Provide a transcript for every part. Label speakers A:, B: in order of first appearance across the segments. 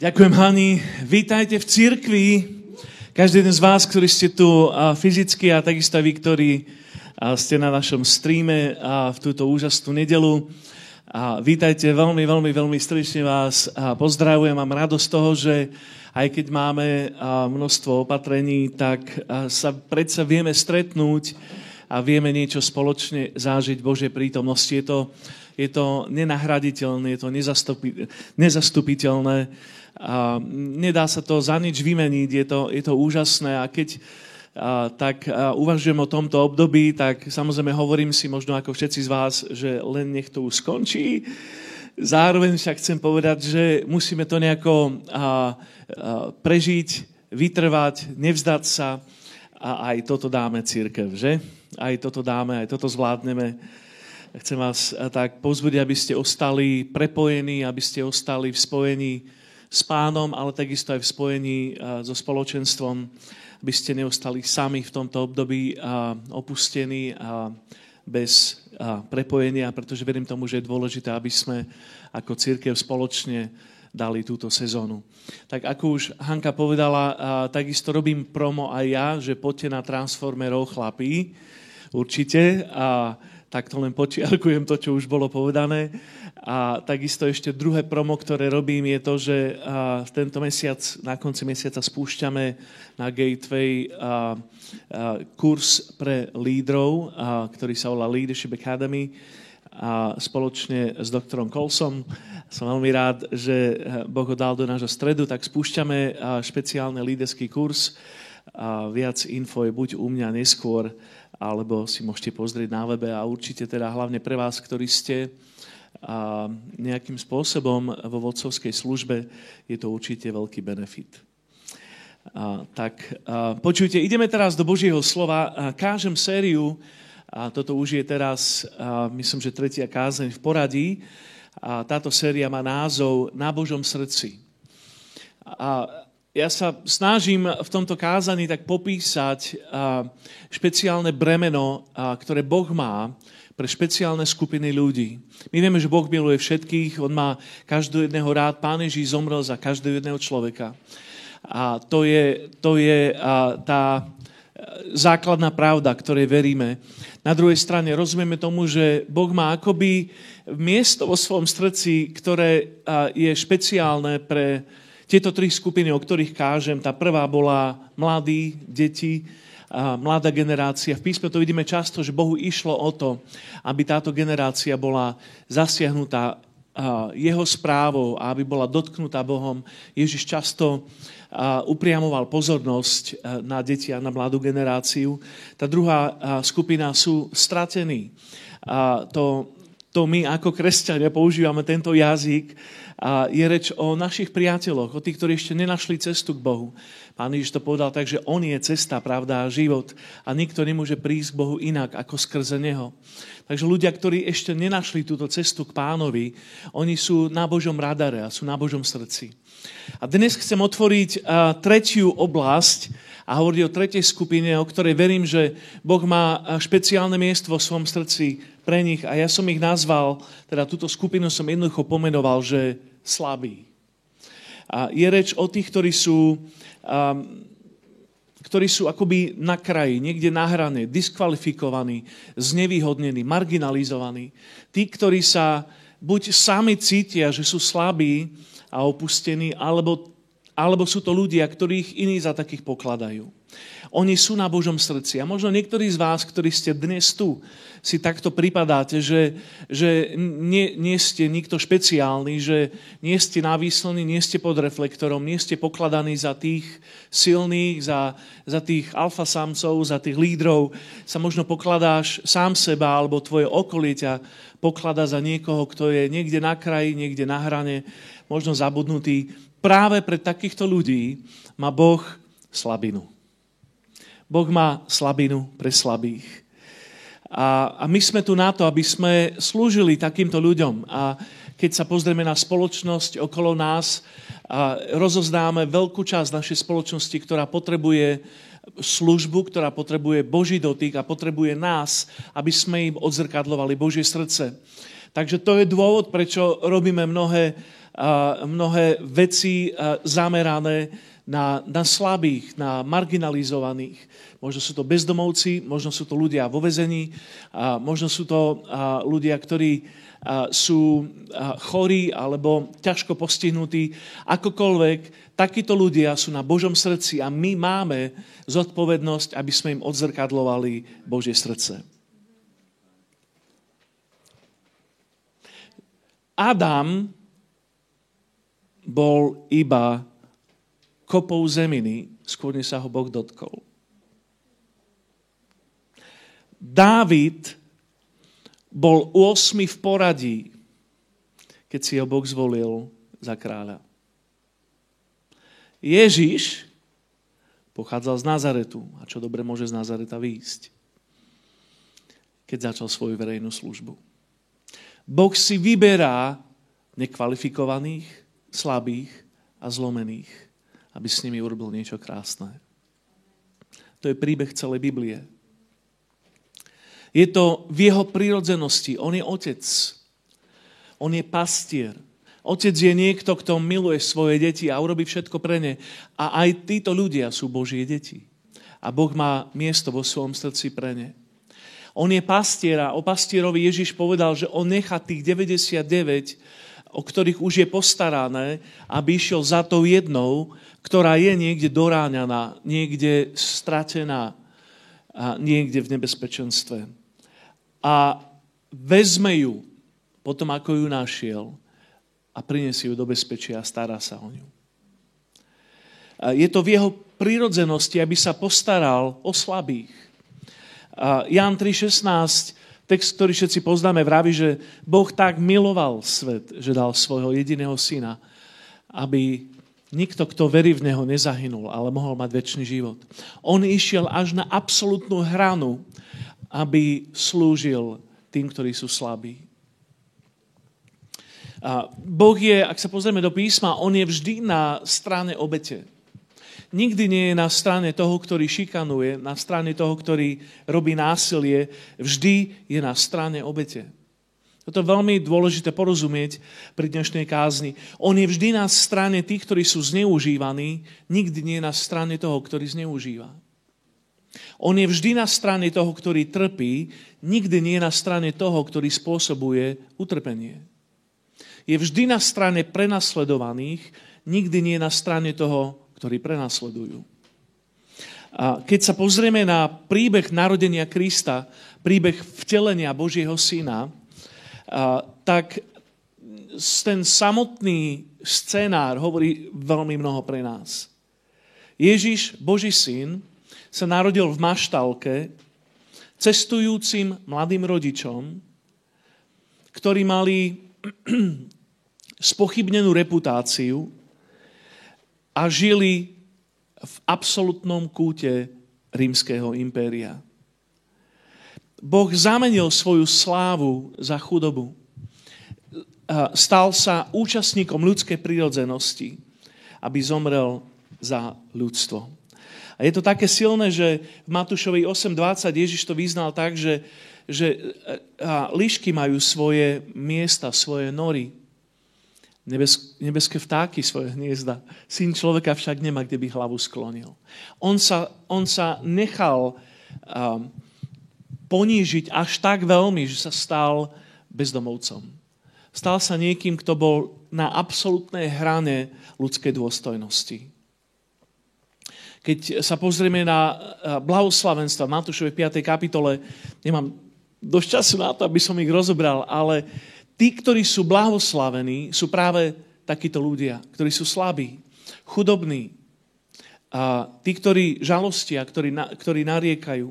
A: Ďakujem, Hani. Vítajte v cirkvi. Každý jeden z vás, ktorí ste tu fyzicky a takisto aj vy, ktorí ste na našom streame v túto úžasnú nedelu. Vítajte veľmi, veľmi, veľmi srdečne vás. Pozdravujem, mám radosť toho, že aj keď máme množstvo opatrení, tak sa predsa vieme stretnúť a vieme niečo spoločne zážiť Božej prítomnosti. Je to, je to nenahraditeľné, je to nezastupiteľné a nedá sa to za nič vymeniť, je to, je to úžasné a keď a, tak a, uvažujem o tomto období, tak samozrejme hovorím si možno ako všetci z vás, že len nech to už skončí. Zároveň však chcem povedať, že musíme to nejako a, a, prežiť, vytrvať, nevzdať sa a aj toto dáme církev, že? Aj toto dáme, aj toto zvládneme. Chcem vás tak pozbudiť, aby ste ostali prepojení, aby ste ostali v spojení s pánom, ale takisto aj v spojení so spoločenstvom, aby ste neostali sami v tomto období opustení a bez prepojenia, pretože verím tomu, že je dôležité, aby sme ako církev spoločne dali túto sezónu. Tak ako už Hanka povedala, takisto robím promo aj ja, že poďte na Transformerov chlapí, určite. A tak to len počiarkujem to, čo už bolo povedané. A takisto ešte druhé promo, ktoré robím, je to, že tento mesiac, na konci mesiaca spúšťame na Gateway kurz pre lídrov, ktorý sa volá Leadership Academy a spoločne s doktorom Colsom. Som veľmi rád, že Boh ho dal do nášho stredu, tak spúšťame špeciálny líderský kurz. A viac info je buď u mňa neskôr, alebo si môžete pozrieť na webe a určite teda hlavne pre vás, ktorí ste a nejakým spôsobom vo vodcovskej službe, je to určite veľký benefit. A, tak a, počujte, ideme teraz do Božieho slova. A, kážem sériu, a toto už je teraz, a, myslím, že tretia kázeň v poradí. A táto séria má názov Na Božom srdci. A ja sa snažím v tomto kázaní tak popísať špeciálne bremeno, ktoré Boh má pre špeciálne skupiny ľudí. My vieme, že Boh miluje všetkých, On má každého jedného rád. Pán Ježíš zomrel za každého jedného človeka. A to je, to je tá základná pravda, ktorej veríme. Na druhej strane rozumieme tomu, že Boh má akoby miesto vo svojom srdci, ktoré je špeciálne pre tieto tri skupiny, o ktorých kážem, tá prvá bola mladí, deti, a mladá generácia. V písme to vidíme často, že Bohu išlo o to, aby táto generácia bola zasiahnutá jeho správou a aby bola dotknutá Bohom. Ježiš často upriamoval pozornosť na deti a na mladú generáciu. Tá druhá skupina sú stratení. To, to my ako kresťania používame tento jazyk, a je reč o našich priateľoch, o tých, ktorí ešte nenašli cestu k Bohu. Pán Ježiš to povedal tak, že On je cesta, pravda a život a nikto nemôže prísť k Bohu inak ako skrze Neho. Takže ľudia, ktorí ešte nenašli túto cestu k pánovi, oni sú na Božom radare a sú na Božom srdci. A dnes chcem otvoriť tretiu oblasť a hovoriť o tretej skupine, o ktorej verím, že Boh má špeciálne miesto vo svojom srdci pre nich a ja som ich nazval, teda túto skupinu som jednoducho pomenoval, že slabí. A je reč o tých, ktorí sú, um, ktorí sú akoby na kraji, niekde na hrane, diskvalifikovaní, znevýhodnení, marginalizovaní. Tí, ktorí sa buď sami cítia, že sú slabí a opustení, alebo, alebo sú to ľudia, ktorých iní za takých pokladajú. Oni sú na Božom srdci. A možno niektorí z vás, ktorí ste dnes tu, si takto pripadáte, že, že nie, nie ste nikto špeciálny, že nie ste navíslení, nie ste pod reflektorom, nie ste pokladaní za tých silných, za, za tých alfasamcov, za tých lídrov. Sa možno pokladáš sám seba, alebo tvoje okolie ťa poklada za niekoho, kto je niekde na kraji, niekde na hrane, možno zabudnutý. Práve pre takýchto ľudí má Boh slabinu. Boh má slabinu pre slabých. A, a my sme tu na to, aby sme slúžili takýmto ľuďom. A keď sa pozrieme na spoločnosť okolo nás, a rozoznáme veľkú časť našej spoločnosti, ktorá potrebuje službu, ktorá potrebuje Boží dotyk a potrebuje nás, aby sme im odzrkadlovali Božie srdce. Takže to je dôvod, prečo robíme mnohé mnohé veci zamerané na, na slabých, na marginalizovaných. Možno sú to bezdomovci, možno sú to ľudia vo vezení, a možno sú to ľudia, ktorí sú chorí alebo ťažko postihnutí. Akokoľvek, takíto ľudia sú na Božom srdci a my máme zodpovednosť, aby sme im odzrkadlovali Božie srdce. Adam bol iba kopou zeminy, skôr než sa ho Boh dotkol. Dávid bol 8 v poradí, keď si ho Boh zvolil za kráľa. Ježiš pochádzal z Nazaretu. A čo dobre môže z Nazareta výjsť? Keď začal svoju verejnú službu. Boh si vyberá nekvalifikovaných, slabých a zlomených aby s nimi urobil niečo krásne. To je príbeh celej Biblie. Je to v jeho prírodzenosti. On je otec. On je pastier. Otec je niekto, kto miluje svoje deti a urobí všetko pre ne. A aj títo ľudia sú Božie deti. A Boh má miesto vo svojom srdci pre ne. On je pastier a o pastierovi Ježiš povedal, že on nechá tých 99, o ktorých už je postarané, aby išiel za tou jednou, ktorá je niekde doráňaná, niekde stratená, a niekde v nebezpečenstve. A vezme ju potom, ako ju našiel a prinesie ju do bezpečia a stará sa o ňu. A je to v jeho prírodzenosti, aby sa postaral o slabých. A Jan 3.16, text, ktorý všetci poznáme, vraví, že Boh tak miloval svet, že dal svojho jediného syna, aby Nikto, kto verí v Neho, nezahynul, ale mohol mať väčší život. On išiel až na absolútnu hranu, aby slúžil tým, ktorí sú slabí. A boh je, ak sa pozrieme do písma, on je vždy na strane obete. Nikdy nie je na strane toho, ktorý šikanuje, na strane toho, ktorý robí násilie. Vždy je na strane obete. Toto je veľmi dôležité porozumieť pri dnešnej kázni. On je vždy na strane tých, ktorí sú zneužívaní, nikdy nie na strane toho, ktorý zneužíva. On je vždy na strane toho, ktorý trpí, nikdy nie na strane toho, ktorý spôsobuje utrpenie. Je vždy na strane prenasledovaných, nikdy nie na strane toho, ktorí prenasledujú. A keď sa pozrieme na príbeh narodenia Krista, príbeh vtelenia Božieho syna, tak ten samotný scenár hovorí veľmi mnoho pre nás. Ježiš, Boží syn, sa narodil v maštalke cestujúcim mladým rodičom, ktorí mali spochybnenú reputáciu a žili v absolútnom kúte rímskeho impéria. Boh zamenil svoju slávu za chudobu. Stal sa účastníkom ľudskej prírodzenosti, aby zomrel za ľudstvo. A je to také silné, že v Matúšovi 8.20 Ježiš to vyznal tak, že, že líšky majú svoje miesta, svoje nory. Nebes, nebeské vtáky svoje hniezda. Syn človeka však nemá, kde by hlavu sklonil. On sa, on sa nechal um, ponížiť až tak veľmi, že sa stal bezdomovcom. Stal sa niekým, kto bol na absolútnej hrane ľudskej dôstojnosti. Keď sa pozrieme na eh, blahoslavenstva v Matúšovej 5. kapitole, nemám dosť času na to, aby som ich rozobral, ale tí, ktorí sú blahoslavení, sú práve takíto ľudia, ktorí sú slabí, chudobní, a tí, ktorí žalostia, ktorí, ktorí nariekajú,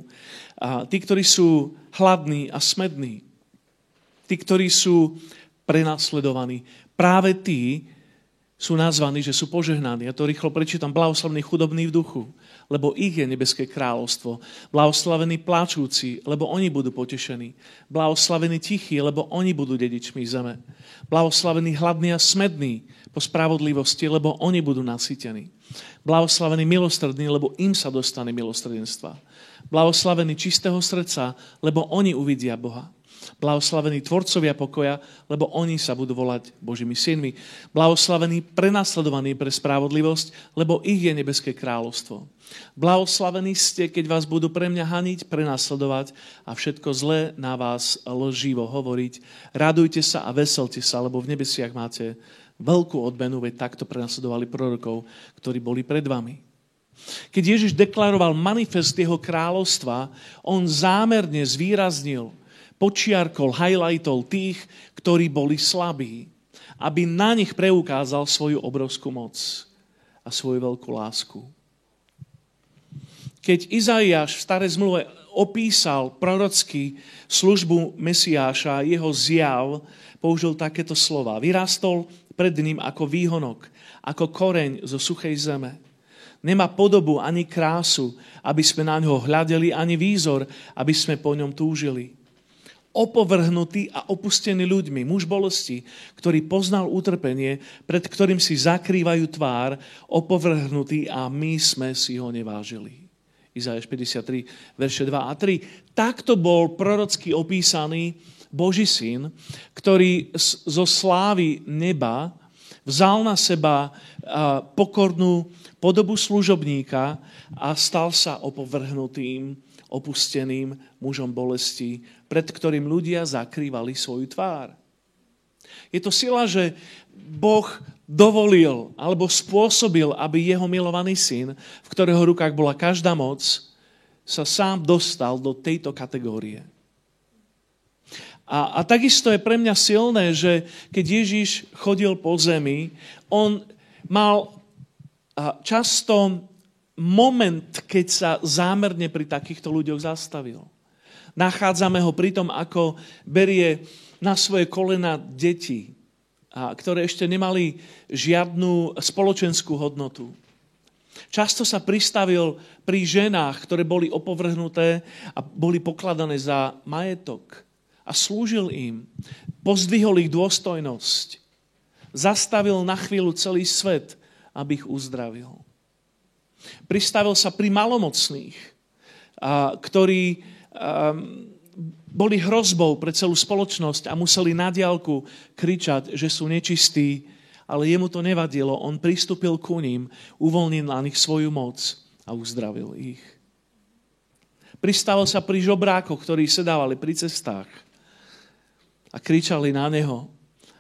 A: a tí, ktorí sú hladní a smední, tí, ktorí sú prenasledovaní, práve tí sú nazvaní, že sú požehnaní. Ja to rýchlo prečítam. Blahoslavení chudobní v duchu, lebo ich je nebeské kráľovstvo. Blahoslavení pláčúci, lebo oni budú potešení. Blahoslavení tichí, lebo oni budú dedičmi zeme. Blahoslavení hladní a smední po spravodlivosti, lebo oni budú nasytení. Blahoslavení milostrední, lebo im sa dostane milostredenstva blahoslavení čistého srdca, lebo oni uvidia Boha. Blahoslavení tvorcovia pokoja, lebo oni sa budú volať Božími synmi. Blahoslavení prenasledovaní pre spravodlivosť, lebo ich je nebeské kráľovstvo. Blahoslavení ste, keď vás budú pre mňa haniť, prenasledovať a všetko zlé na vás lživo hovoriť. Radujte sa a veselte sa, lebo v nebesiach máte veľkú odmenu, veď takto prenasledovali prorokov, ktorí boli pred vami. Keď Ježiš deklaroval manifest jeho kráľovstva, on zámerne zvýraznil, počiarkol, highlightol tých, ktorí boli slabí, aby na nich preukázal svoju obrovskú moc a svoju veľkú lásku. Keď Izaiáš v starej zmluve opísal prorocky službu Mesiáša, jeho zjav, použil takéto slova. Vyrastol pred ním ako výhonok, ako koreň zo suchej zeme Nemá podobu ani krásu, aby sme na ňo hľadeli, ani výzor, aby sme po ňom túžili. Opovrhnutý a opustený ľuďmi, muž bolesti, ktorý poznal utrpenie, pred ktorým si zakrývajú tvár, opovrhnutý a my sme si ho nevážili. Izajáš 53, verše 2 a 3. Takto bol prorocky opísaný Boží syn, ktorý zo slávy neba vzal na seba pokornú podobu služobníka a stal sa opovrhnutým, opusteným mužom bolesti, pred ktorým ľudia zakrývali svoju tvár. Je to sila, že Boh dovolil alebo spôsobil, aby jeho milovaný syn, v ktorého rukách bola každá moc, sa sám dostal do tejto kategórie. A, a takisto je pre mňa silné, že keď Ježiš chodil po zemi, on mal často moment, keď sa zámerne pri takýchto ľuďoch zastavil. Nachádzame ho pri tom, ako berie na svoje kolena deti, ktoré ešte nemali žiadnu spoločenskú hodnotu. Často sa pristavil pri ženách, ktoré boli opovrhnuté a boli pokladané za majetok a slúžil im. Pozdvihol ich dôstojnosť. Zastavil na chvíľu celý svet aby ich uzdravil. Pristavil sa pri malomocných, ktorí boli hrozbou pre celú spoločnosť a museli na diálku kričať, že sú nečistí, ale jemu to nevadilo. On pristúpil ku ním, uvoľnil na nich svoju moc a uzdravil ich. Pristavil sa pri žobrákoch, ktorí sedávali pri cestách a kričali na neho.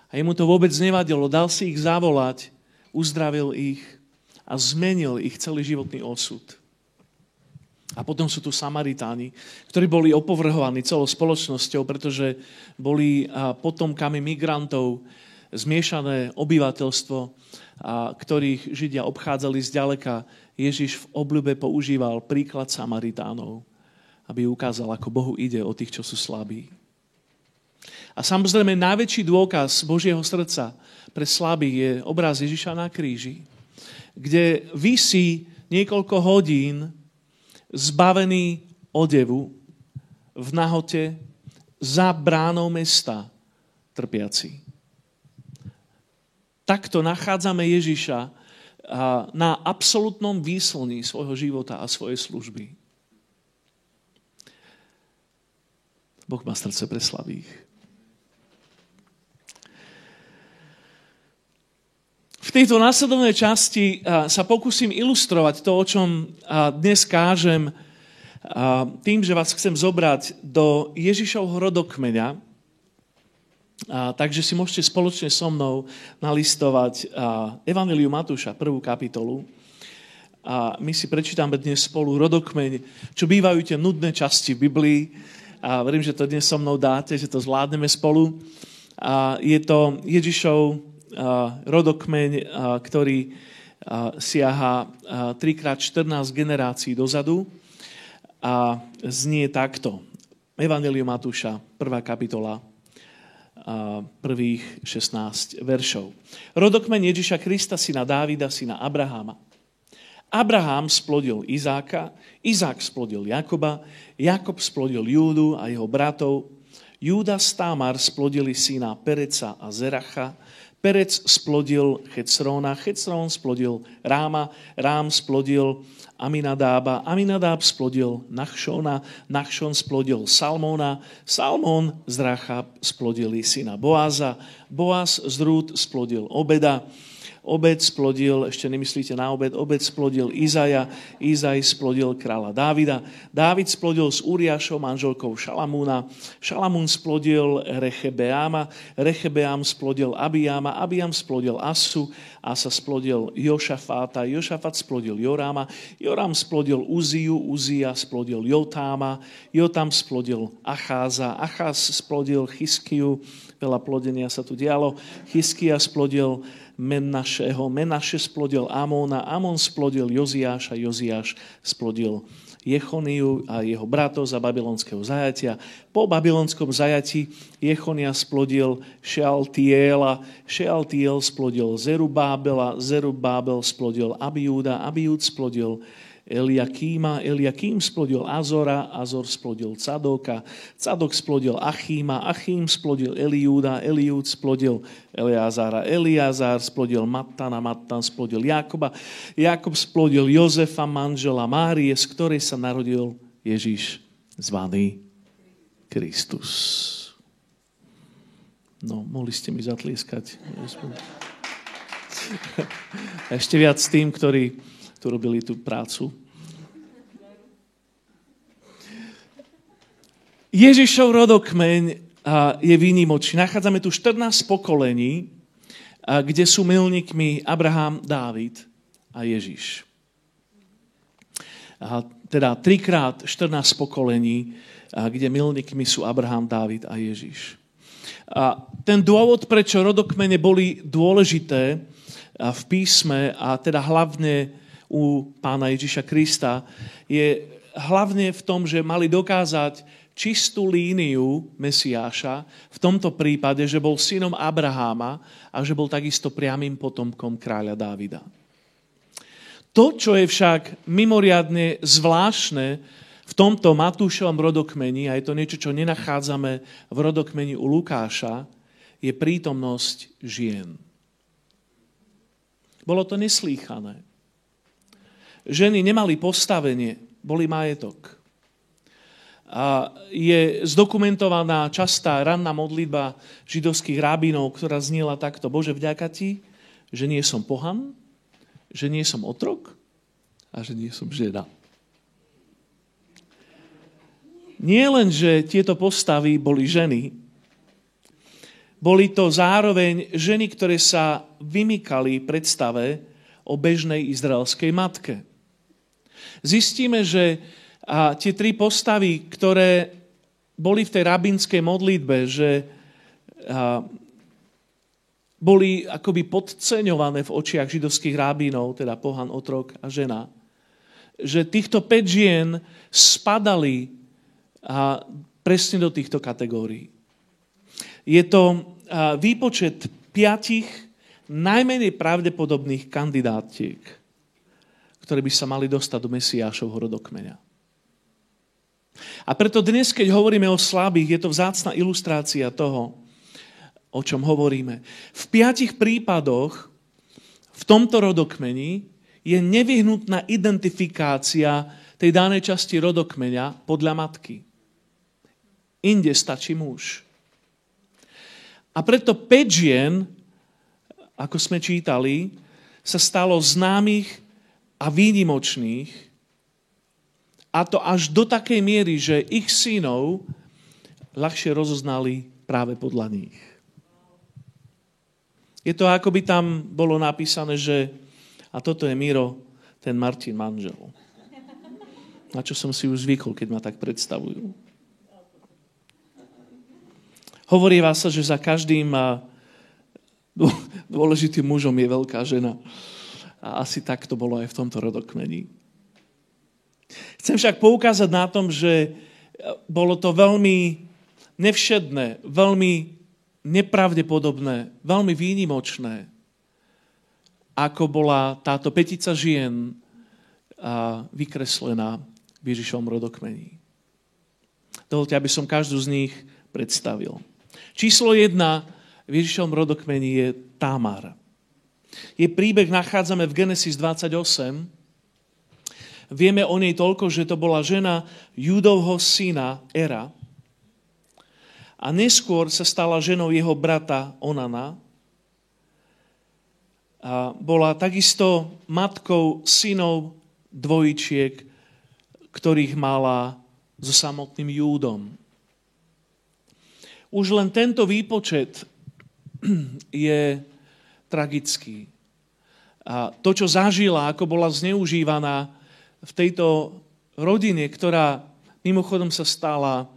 A: A jemu to vôbec nevadilo. Dal si ich zavolať uzdravil ich a zmenil ich celý životný osud. A potom sú tu Samaritáni, ktorí boli opovrhovaní celou spoločnosťou, pretože boli potomkami migrantov, zmiešané obyvateľstvo, ktorých Židia obchádzali zďaleka. Ježiš v obľube používal príklad Samaritánov, aby ukázal, ako Bohu ide o tých, čo sú slabí. A samozrejme najväčší dôkaz Božieho srdca pre slabých je obraz Ježiša na kríži, kde vysí niekoľko hodín zbavený odevu v nahote za bránou mesta trpiaci. Takto nachádzame Ježiša na absolútnom výslní svojho života a svojej služby. Boh má srdce pre slabých. V tejto následovnej časti sa pokúsim ilustrovať to, o čom dnes kážem, tým, že vás chcem zobrať do Ježišovho rodokmeňa. takže si môžete spoločne so mnou nalistovať Evangeliu Matúša, prvú kapitolu. A my si prečítame dnes spolu rodokmeň, čo bývajú tie nudné časti v Biblii. A verím, že to dnes so mnou dáte, že to zvládneme spolu. A je to Ježišov rodokmeň, ktorý siaha 3x14 generácií dozadu a znie takto. Evangelium Matúša, 1. kapitola, prvých 16 veršov. Rodokmeň Ježiša Krista, syna Dávida, syna Abraháma. Abraham splodil Izáka, Izák splodil Jakoba, Jakob splodil Júdu a jeho bratov, Júda s Támar splodili syna Pereca a Zeracha, Perec splodil Checróna, Checrón splodil Ráma, Rám splodil Aminadába, Aminadáb splodil Nachšona, Nachšon splodil Salmona, Salmón z Racha splodili syna Boáza, Boaz z Rúd splodil Obeda, Obed splodil, ešte nemyslíte na obed, obed splodil Izaja, Izaj splodil kráľa Dávida, Dávid splodil s Uriášom, manželkou Šalamúna, Šalamún splodil Rechebeáma, Rechebeám splodil Abijama, Abijam splodil Asu, Asa splodil Jošafáta, Jošafat splodil Joráma, Jorám splodil Uziu, Uzia splodil Jotáma, Jotam splodil Acháza, Acház splodil Chiskiu, veľa plodenia sa tu dialo, Chiskia splodil Menašeho. Menaše splodil Amóna, Amon splodil Joziáša, Joziáš splodil Jechoniu a jeho bratov za babylonského zajatia. Po babylonskom zajati Jechonia splodil Šealtiela, Šealtiel splodil Zerubábela, Zerubábel splodil Abiúda, Abiúd splodil Eliakíma, Eliakím splodil Azora, Azor splodil Cadoka, Cadok splodil Achíma, Achím splodil Eliúda, Eliúd splodil Eliázára, Eliázár splodil Mattana, Mattan splodil Jakoba, Jakob splodil Jozefa, manžela Márie, z ktorej sa narodil Ježiš zvaný Kristus. No, mohli ste mi zatlieskať. Ešte viac tým, ktorí tu robili tú prácu. Ježišov rodokmeň je výnimočný. Nachádzame tu 14 pokolení, kde sú milníkmi Abraham, Dávid a Ježiš. A teda trikrát 14 pokolení, kde milníkmi sú Abraham, Dávid a Ježiš. A ten dôvod, prečo rodokmene boli dôležité v písme a teda hlavne u pána Ježiša Krista, je hlavne v tom, že mali dokázať čistú líniu Mesiáša, v tomto prípade, že bol synom Abraháma a že bol takisto priamým potomkom kráľa Dávida. To, čo je však mimoriadne zvláštne v tomto Matúšovom rodokmeni, a je to niečo, čo nenachádzame v rodokmeni u Lukáša, je prítomnosť žien. Bolo to neslýchané ženy nemali postavenie, boli majetok. A je zdokumentovaná častá ranná modlitba židovských rábinov, ktorá zniela takto. Bože, vďaka ti, že nie som pohan, že nie som otrok a že nie som žena. Nie len, že tieto postavy boli ženy, boli to zároveň ženy, ktoré sa vymykali predstave o bežnej izraelskej matke zistíme, že tie tri postavy, ktoré boli v tej rabinskej modlitbe, že boli akoby podceňované v očiach židovských rábinov, teda pohan, otrok a žena, že týchto 5 žien spadali presne do týchto kategórií. Je to výpočet piatich najmenej pravdepodobných kandidátiek ktoré by sa mali dostať do Mesiášovho rodokmeňa. A preto dnes, keď hovoríme o slabých, je to vzácna ilustrácia toho, o čom hovoríme. V piatich prípadoch v tomto rodokmeni je nevyhnutná identifikácia tej danej časti rodokmeňa podľa matky. Inde stačí muž. A preto 5 žien, ako sme čítali, sa stalo známych a výnimočných, a to až do takej miery, že ich synov ľahšie rozoznali práve podľa nich. Je to ako by tam bolo napísané, že a toto je Miro, ten Martin manžel. Na čo som si už zvykol, keď ma tak predstavujú. Hovorí vás sa, že za každým dôležitým mužom je veľká žena. A asi tak to bolo aj v tomto rodokmení. Chcem však poukázať na tom, že bolo to veľmi nevšedné, veľmi nepravdepodobné, veľmi výnimočné, ako bola táto petica žien vykreslená v Ježišovom rodokmení. Dovolte, aby som každú z nich predstavil. Číslo jedna v Ježišovom rodokmeni je Tamar. Jej príbeh nachádzame v Genesis 28. Vieme o nej toľko, že to bola žena Judovho syna Era. A neskôr sa stala ženou jeho brata Onana. A bola takisto matkou synov dvojčiek, ktorých mala so samotným Júdom. Už len tento výpočet je tragický. A to, čo zažila, ako bola zneužívaná v tejto rodine, ktorá mimochodom sa stala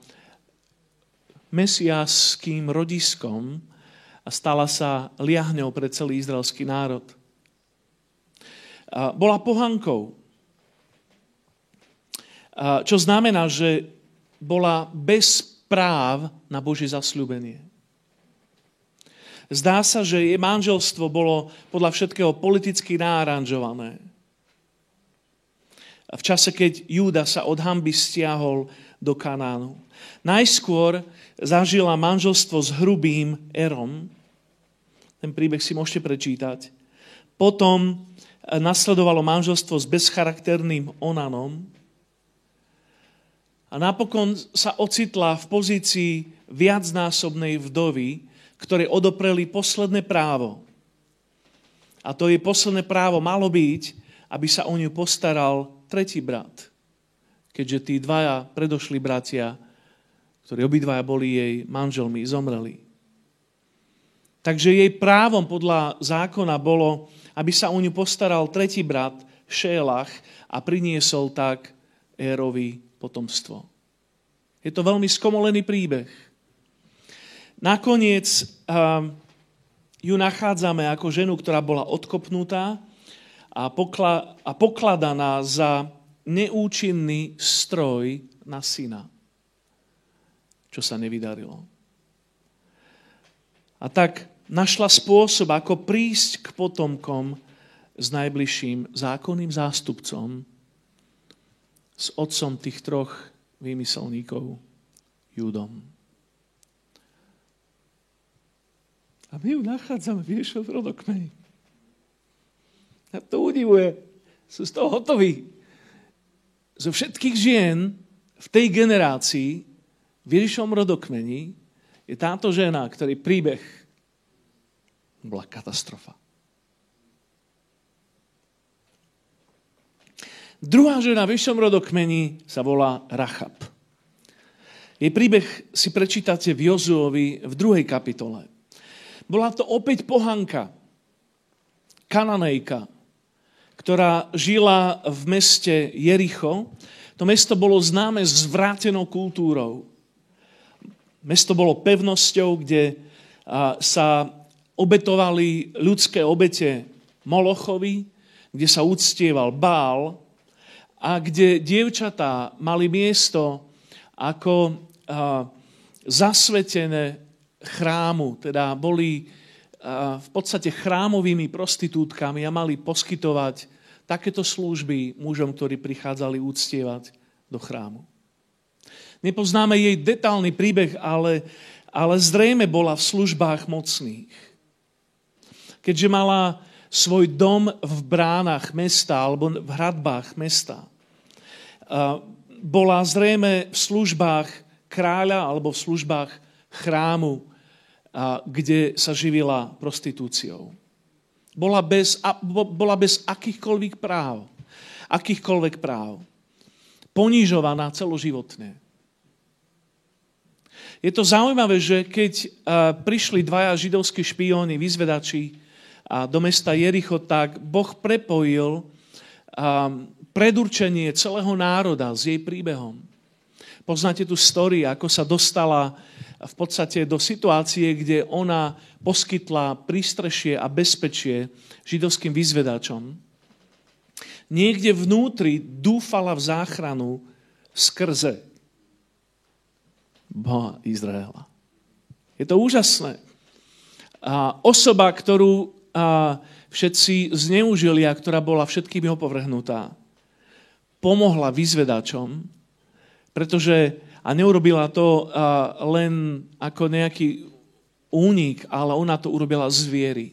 A: mesiáským rodiskom a stala sa liahňou pre celý izraelský národ. A bola pohankou, čo znamená, že bola bez práv na Božie zasľúbenie. Zdá sa, že jej manželstvo bolo podľa všetkého politicky náranžované. V čase, keď Júda sa od hamby stiahol do Kanánu. Najskôr zažila manželstvo s hrubým Erom. Ten príbeh si môžete prečítať. Potom nasledovalo manželstvo s bezcharakterným Onanom. A napokon sa ocitla v pozícii viacnásobnej vdovy, ktoré odopreli posledné právo. A to je posledné právo malo byť, aby sa o ňu postaral tretí brat. Keďže tí dvaja predošli bratia, ktorí obidvaja boli jej manželmi, zomreli. Takže jej právom podľa zákona bolo, aby sa o ňu postaral tretí brat, Šélach, a priniesol tak Érovi potomstvo. Je to veľmi skomolený príbeh. Nakoniec um, ju nachádzame ako ženu, ktorá bola odkopnutá a, pokla- a pokladaná za neúčinný stroj na syna, čo sa nevydarilo. A tak našla spôsob, ako prísť k potomkom s najbližším zákonným zástupcom, s otcom tých troch výmyselníkov, Judom. A my ju nachádzame v Ježišov rodokmeni. A to udivuje. Sú z toho hotoví. Zo všetkých žien v tej generácii v Ježišom rodokmeni je táto žena, ktorý príbeh bola katastrofa. Druhá žena v Ježišom rodokmeni sa volá Rachab. Jej príbeh si prečítate v Jozuovi v druhej kapitole. Bola to opäť pohanka, kananejka, ktorá žila v meste Jericho. To mesto bolo známe zvrátenou kultúrou. Mesto bolo pevnosťou, kde sa obetovali ľudské obete Molochovi, kde sa uctieval Bál a kde dievčatá mali miesto ako zasvetené chrámu, teda boli v podstate chrámovými prostitútkami a mali poskytovať takéto služby mužom, ktorí prichádzali úctievať do chrámu. Nepoznáme jej detálny príbeh, ale, ale zrejme bola v službách mocných. Keďže mala svoj dom v bránach mesta alebo v hradbách mesta, bola zrejme v službách kráľa alebo v službách chrámu kde sa živila prostitúciou. Bola bez, bola bez akýchkoľvek práv. Akýchkoľvek práv. Ponížovaná celoživotne. Je to zaujímavé, že keď prišli dvaja židovskí špióni, vyzvedači do mesta Jericho, tak Boh prepojil predurčenie celého národa s jej príbehom. Poznáte tú story, ako sa dostala v podstate do situácie, kde ona poskytla prístrešie a bezpečie židovským vyzvedačom. Niekde vnútri dúfala v záchranu skrze Boha Izraela. Je to úžasné. A osoba, ktorú a všetci zneužili a ktorá bola všetkými opovrhnutá, pomohla vyzvedačom, pretože a neurobila to len ako nejaký únik, ale ona to urobila z viery.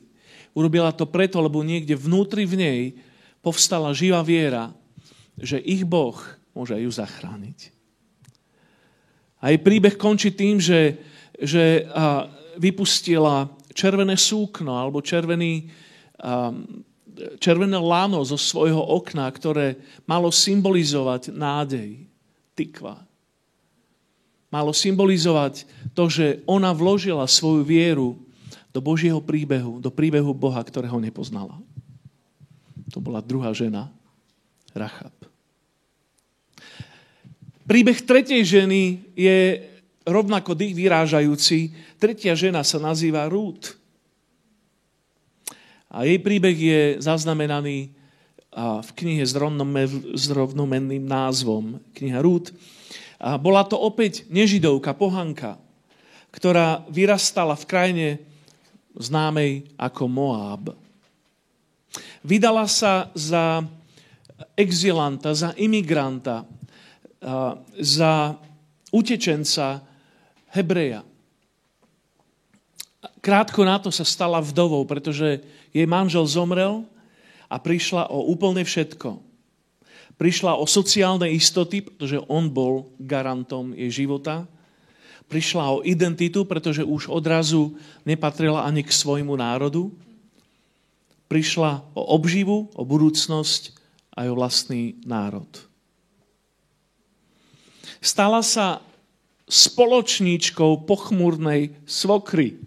A: Urobila to preto, lebo niekde vnútri v nej povstala živá viera, že ich Boh môže ju zachrániť. A jej príbeh končí tým, že, že vypustila červené súkno alebo červený, červené lano zo svojho okna, ktoré malo symbolizovať nádej, tykva. Malo symbolizovať to, že ona vložila svoju vieru do Božieho príbehu, do príbehu Boha, ktorého nepoznala. To bola druhá žena, Rachab. Príbeh tretej ženy je rovnako dých vyrážajúci. Tretia žena sa nazýva Ruth. A jej príbeh je zaznamenaný v knihe s rovnomenným názvom. Kniha Ruth. A bola to opäť nežidovka, pohanka, ktorá vyrastala v krajine známej ako Moab. Vydala sa za exilanta, za imigranta, za utečenca Hebreja. Krátko na to sa stala vdovou, pretože jej manžel zomrel a prišla o úplne všetko. Prišla o sociálne istoty, pretože on bol garantom jej života. Prišla o identitu, pretože už odrazu nepatrila ani k svojmu národu. Prišla o obživu, o budúcnosť a o vlastný národ stala sa spoločníčkou pochmúrnej svokry.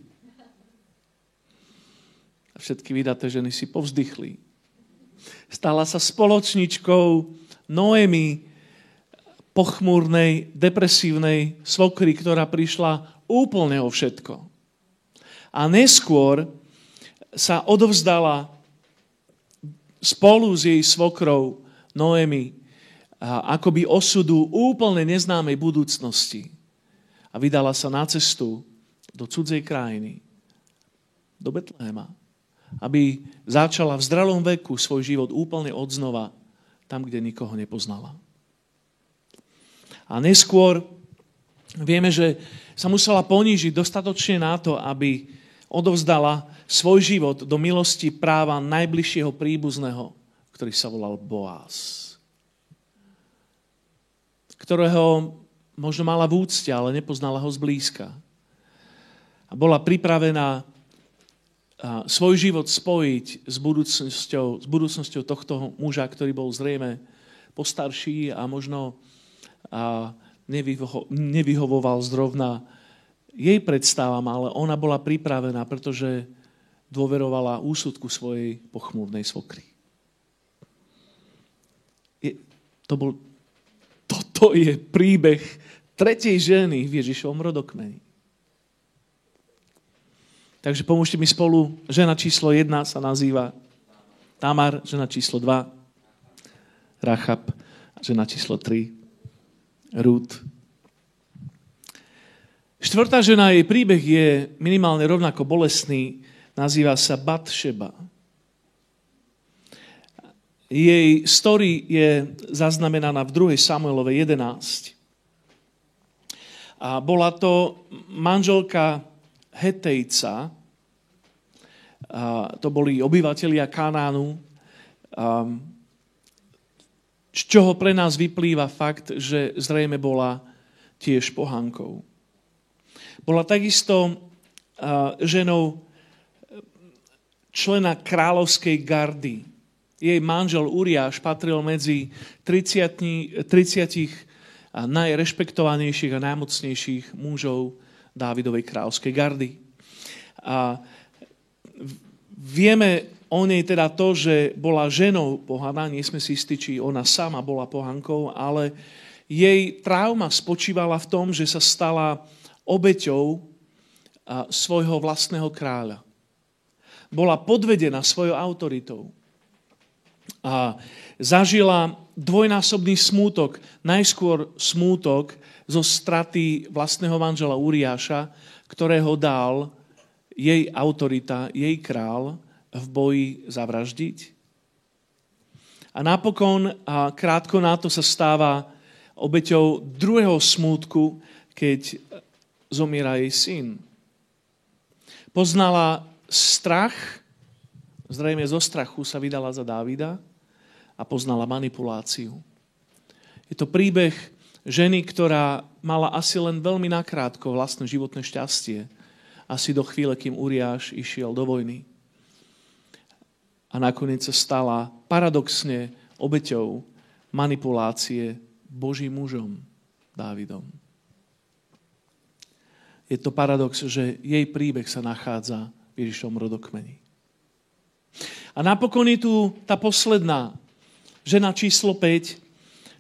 A: Všetky vydaté ženy si povzdychli. Stala sa spoločníčkou Noemi, pochmúrnej, depresívnej svokry, ktorá prišla úplne o všetko. A neskôr sa odovzdala spolu s jej svokrou Noemi akoby osudu úplne neznámej budúcnosti a vydala sa na cestu do cudzej krajiny, do Betlehema, aby začala v zdralom veku svoj život úplne odznova tam, kde nikoho nepoznala. A neskôr vieme, že sa musela ponížiť dostatočne na to, aby odovzdala svoj život do milosti práva najbližšieho príbuzného, ktorý sa volal Boaz ktorého možno mala v úcte, ale nepoznala ho zblízka. A bola pripravená svoj život spojiť s budúcnosťou, s budúcnosťou tohto muža, ktorý bol zrejme postarší a možno a nevyho, nevyhovoval zrovna jej predstavám, ale ona bola pripravená, pretože dôverovala úsudku svojej pochmúrnej svokry. Je, to bol toto je príbeh tretej ženy v Ježišovom rodokmeni. Takže pomôžte mi spolu. Žena číslo 1 sa nazýva Tamar, žena číslo 2 Rachab, žena číslo 3 Ruth. Štvrtá žena, jej príbeh je minimálne rovnako bolestný. Nazýva sa Batšeba jej story je zaznamenaná v 2. Samuelovej 11. A bola to manželka Hetejca, to boli obyvatelia Kanánu, z čoho pre nás vyplýva fakt, že zrejme bola tiež pohankou. Bola takisto ženou člena kráľovskej gardy, jej manžel Uriáš patril medzi 30, 30 najrešpektovanejších a najmocnejších mužov Dávidovej kráľovskej gardy. A vieme o nej teda to, že bola ženou pohana, nie sme si istí, či ona sama bola pohankou, ale jej trauma spočívala v tom, že sa stala obeťou svojho vlastného kráľa. Bola podvedená svojou autoritou a zažila dvojnásobný smútok. Najskôr smútok zo straty vlastného manžela Uriáša, ktorého dal jej autorita, jej král v boji zavraždiť. A napokon, a krátko na to sa stáva obeťou druhého smútku, keď zomiera jej syn. Poznala strach, zrejme zo strachu sa vydala za Dávida a poznala manipuláciu. Je to príbeh ženy, ktorá mala asi len veľmi nakrátko vlastné životné šťastie, asi do chvíle, kým Uriáš išiel do vojny. A nakoniec sa stala paradoxne obeťou manipulácie Božím mužom Dávidom. Je to paradox, že jej príbeh sa nachádza v Ježišom rodokmeni. A napokon je tu tá posledná žena číslo 5,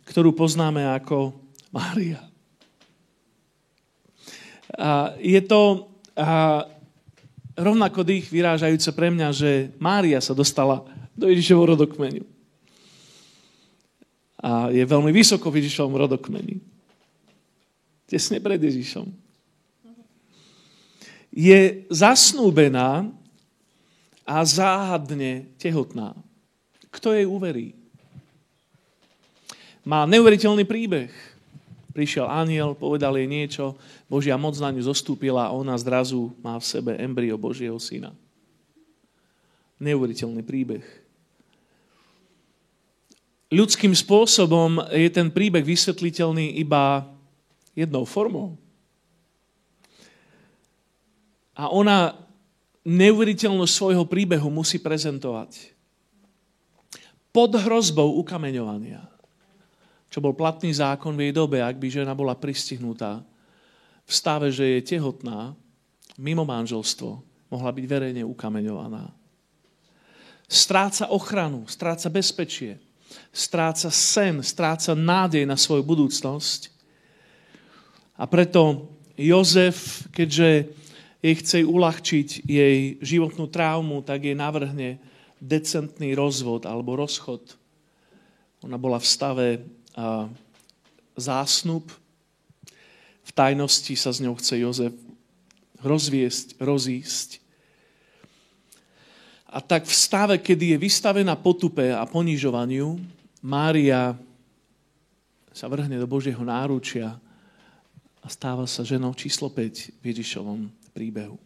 A: ktorú poznáme ako Mária. A je to a, rovnako dých vyrážajúce pre mňa, že Mária sa dostala do Ježišovho rodokmeniu. A je veľmi vysoko v Ježišovom rodokmeni. Tesne pred Ježišom. Je zasnúbená a záhadne tehotná. Kto jej uverí? Má neuveriteľný príbeh. Prišiel aniel, povedal jej niečo, Božia moc na ňu zostúpila a ona zrazu má v sebe embryo Božieho syna. Neuveriteľný príbeh. Ľudským spôsobom je ten príbeh vysvetliteľný iba jednou formou. A ona neuveriteľnosť svojho príbehu musí prezentovať pod hrozbou ukameňovania čo bol platný zákon v jej dobe, ak by žena bola pristihnutá v stave, že je tehotná, mimo manželstvo, mohla byť verejne ukameňovaná. Stráca ochranu, stráca bezpečie, stráca sen, stráca nádej na svoju budúcnosť. A preto Jozef, keďže jej chce uľahčiť jej životnú traumu, tak jej navrhne decentný rozvod alebo rozchod. Ona bola v stave zásnub. V tajnosti sa s ňou chce Jozef rozviesť, rozísť. A tak v stave, kedy je vystavená potupe a ponižovaniu, Mária sa vrhne do Božieho náručia a stáva sa ženou číslo 5 v Ježišovom príbehu.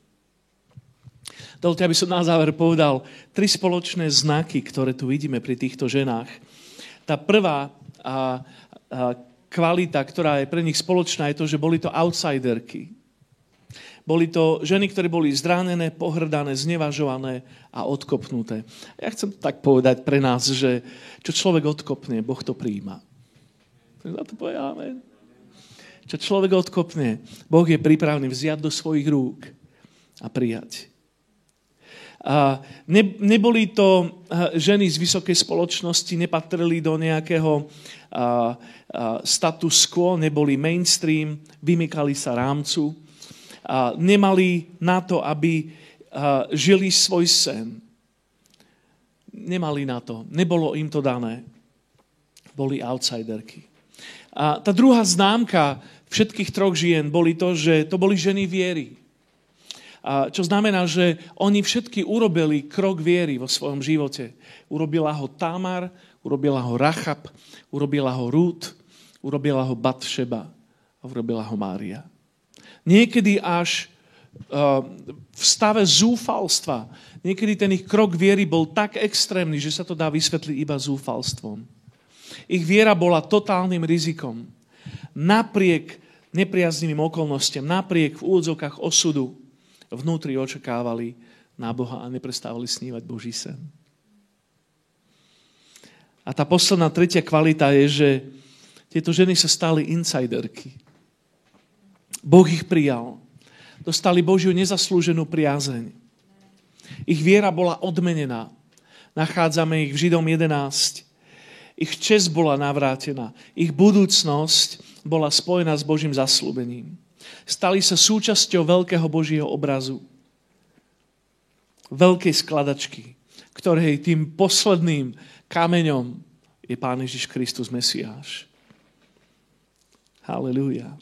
A: Dovolte, aby som na záver povedal tri spoločné znaky, ktoré tu vidíme pri týchto ženách. Tá prvá a, a kvalita, ktorá je pre nich spoločná, je to, že boli to outsiderky. Boli to ženy, ktoré boli zránené, pohrdané, znevažované a odkopnuté. Ja chcem tak povedať pre nás, že čo človek odkopne, Boh to príjma. Za to povie amen. Čo človek odkopne, Boh je pripravený vziať do svojich rúk a prijať. A ne, neboli to ženy z vysokej spoločnosti, nepatrili do nejakého a, a, status quo, neboli mainstream, vymykali sa rámcu, a nemali na to, aby a, žili svoj sen. Nemali na to, nebolo im to dané. Boli outsiderky. A tá druhá známka všetkých troch žien boli to, že to boli ženy viery čo znamená, že oni všetky urobili krok viery vo svojom živote. Urobila ho Tamar, urobila ho Rachab, urobila ho Rút, urobila ho Batšeba a urobila ho Mária. Niekedy až v stave zúfalstva, niekedy ten ich krok viery bol tak extrémny, že sa to dá vysvetliť iba zúfalstvom. Ich viera bola totálnym rizikom. Napriek nepriaznivým okolnostiam, napriek v úvodzovkách osudu, vnútri očakávali na Boha a neprestávali snívať Boží sen. A tá posledná tretia kvalita je, že tieto ženy sa stali insiderky. Boh ich prijal. Dostali Božiu nezaslúženú priazeň. Ich viera bola odmenená. Nachádzame ich v Židom 11. Ich čest bola navrátená. Ich budúcnosť bola spojená s Božím zaslúbením stali sa súčasťou veľkého Božieho obrazu. Veľkej skladačky, ktorej tým posledným kameňom je Pán Ježiš Kristus Mesiáš. Halelujá.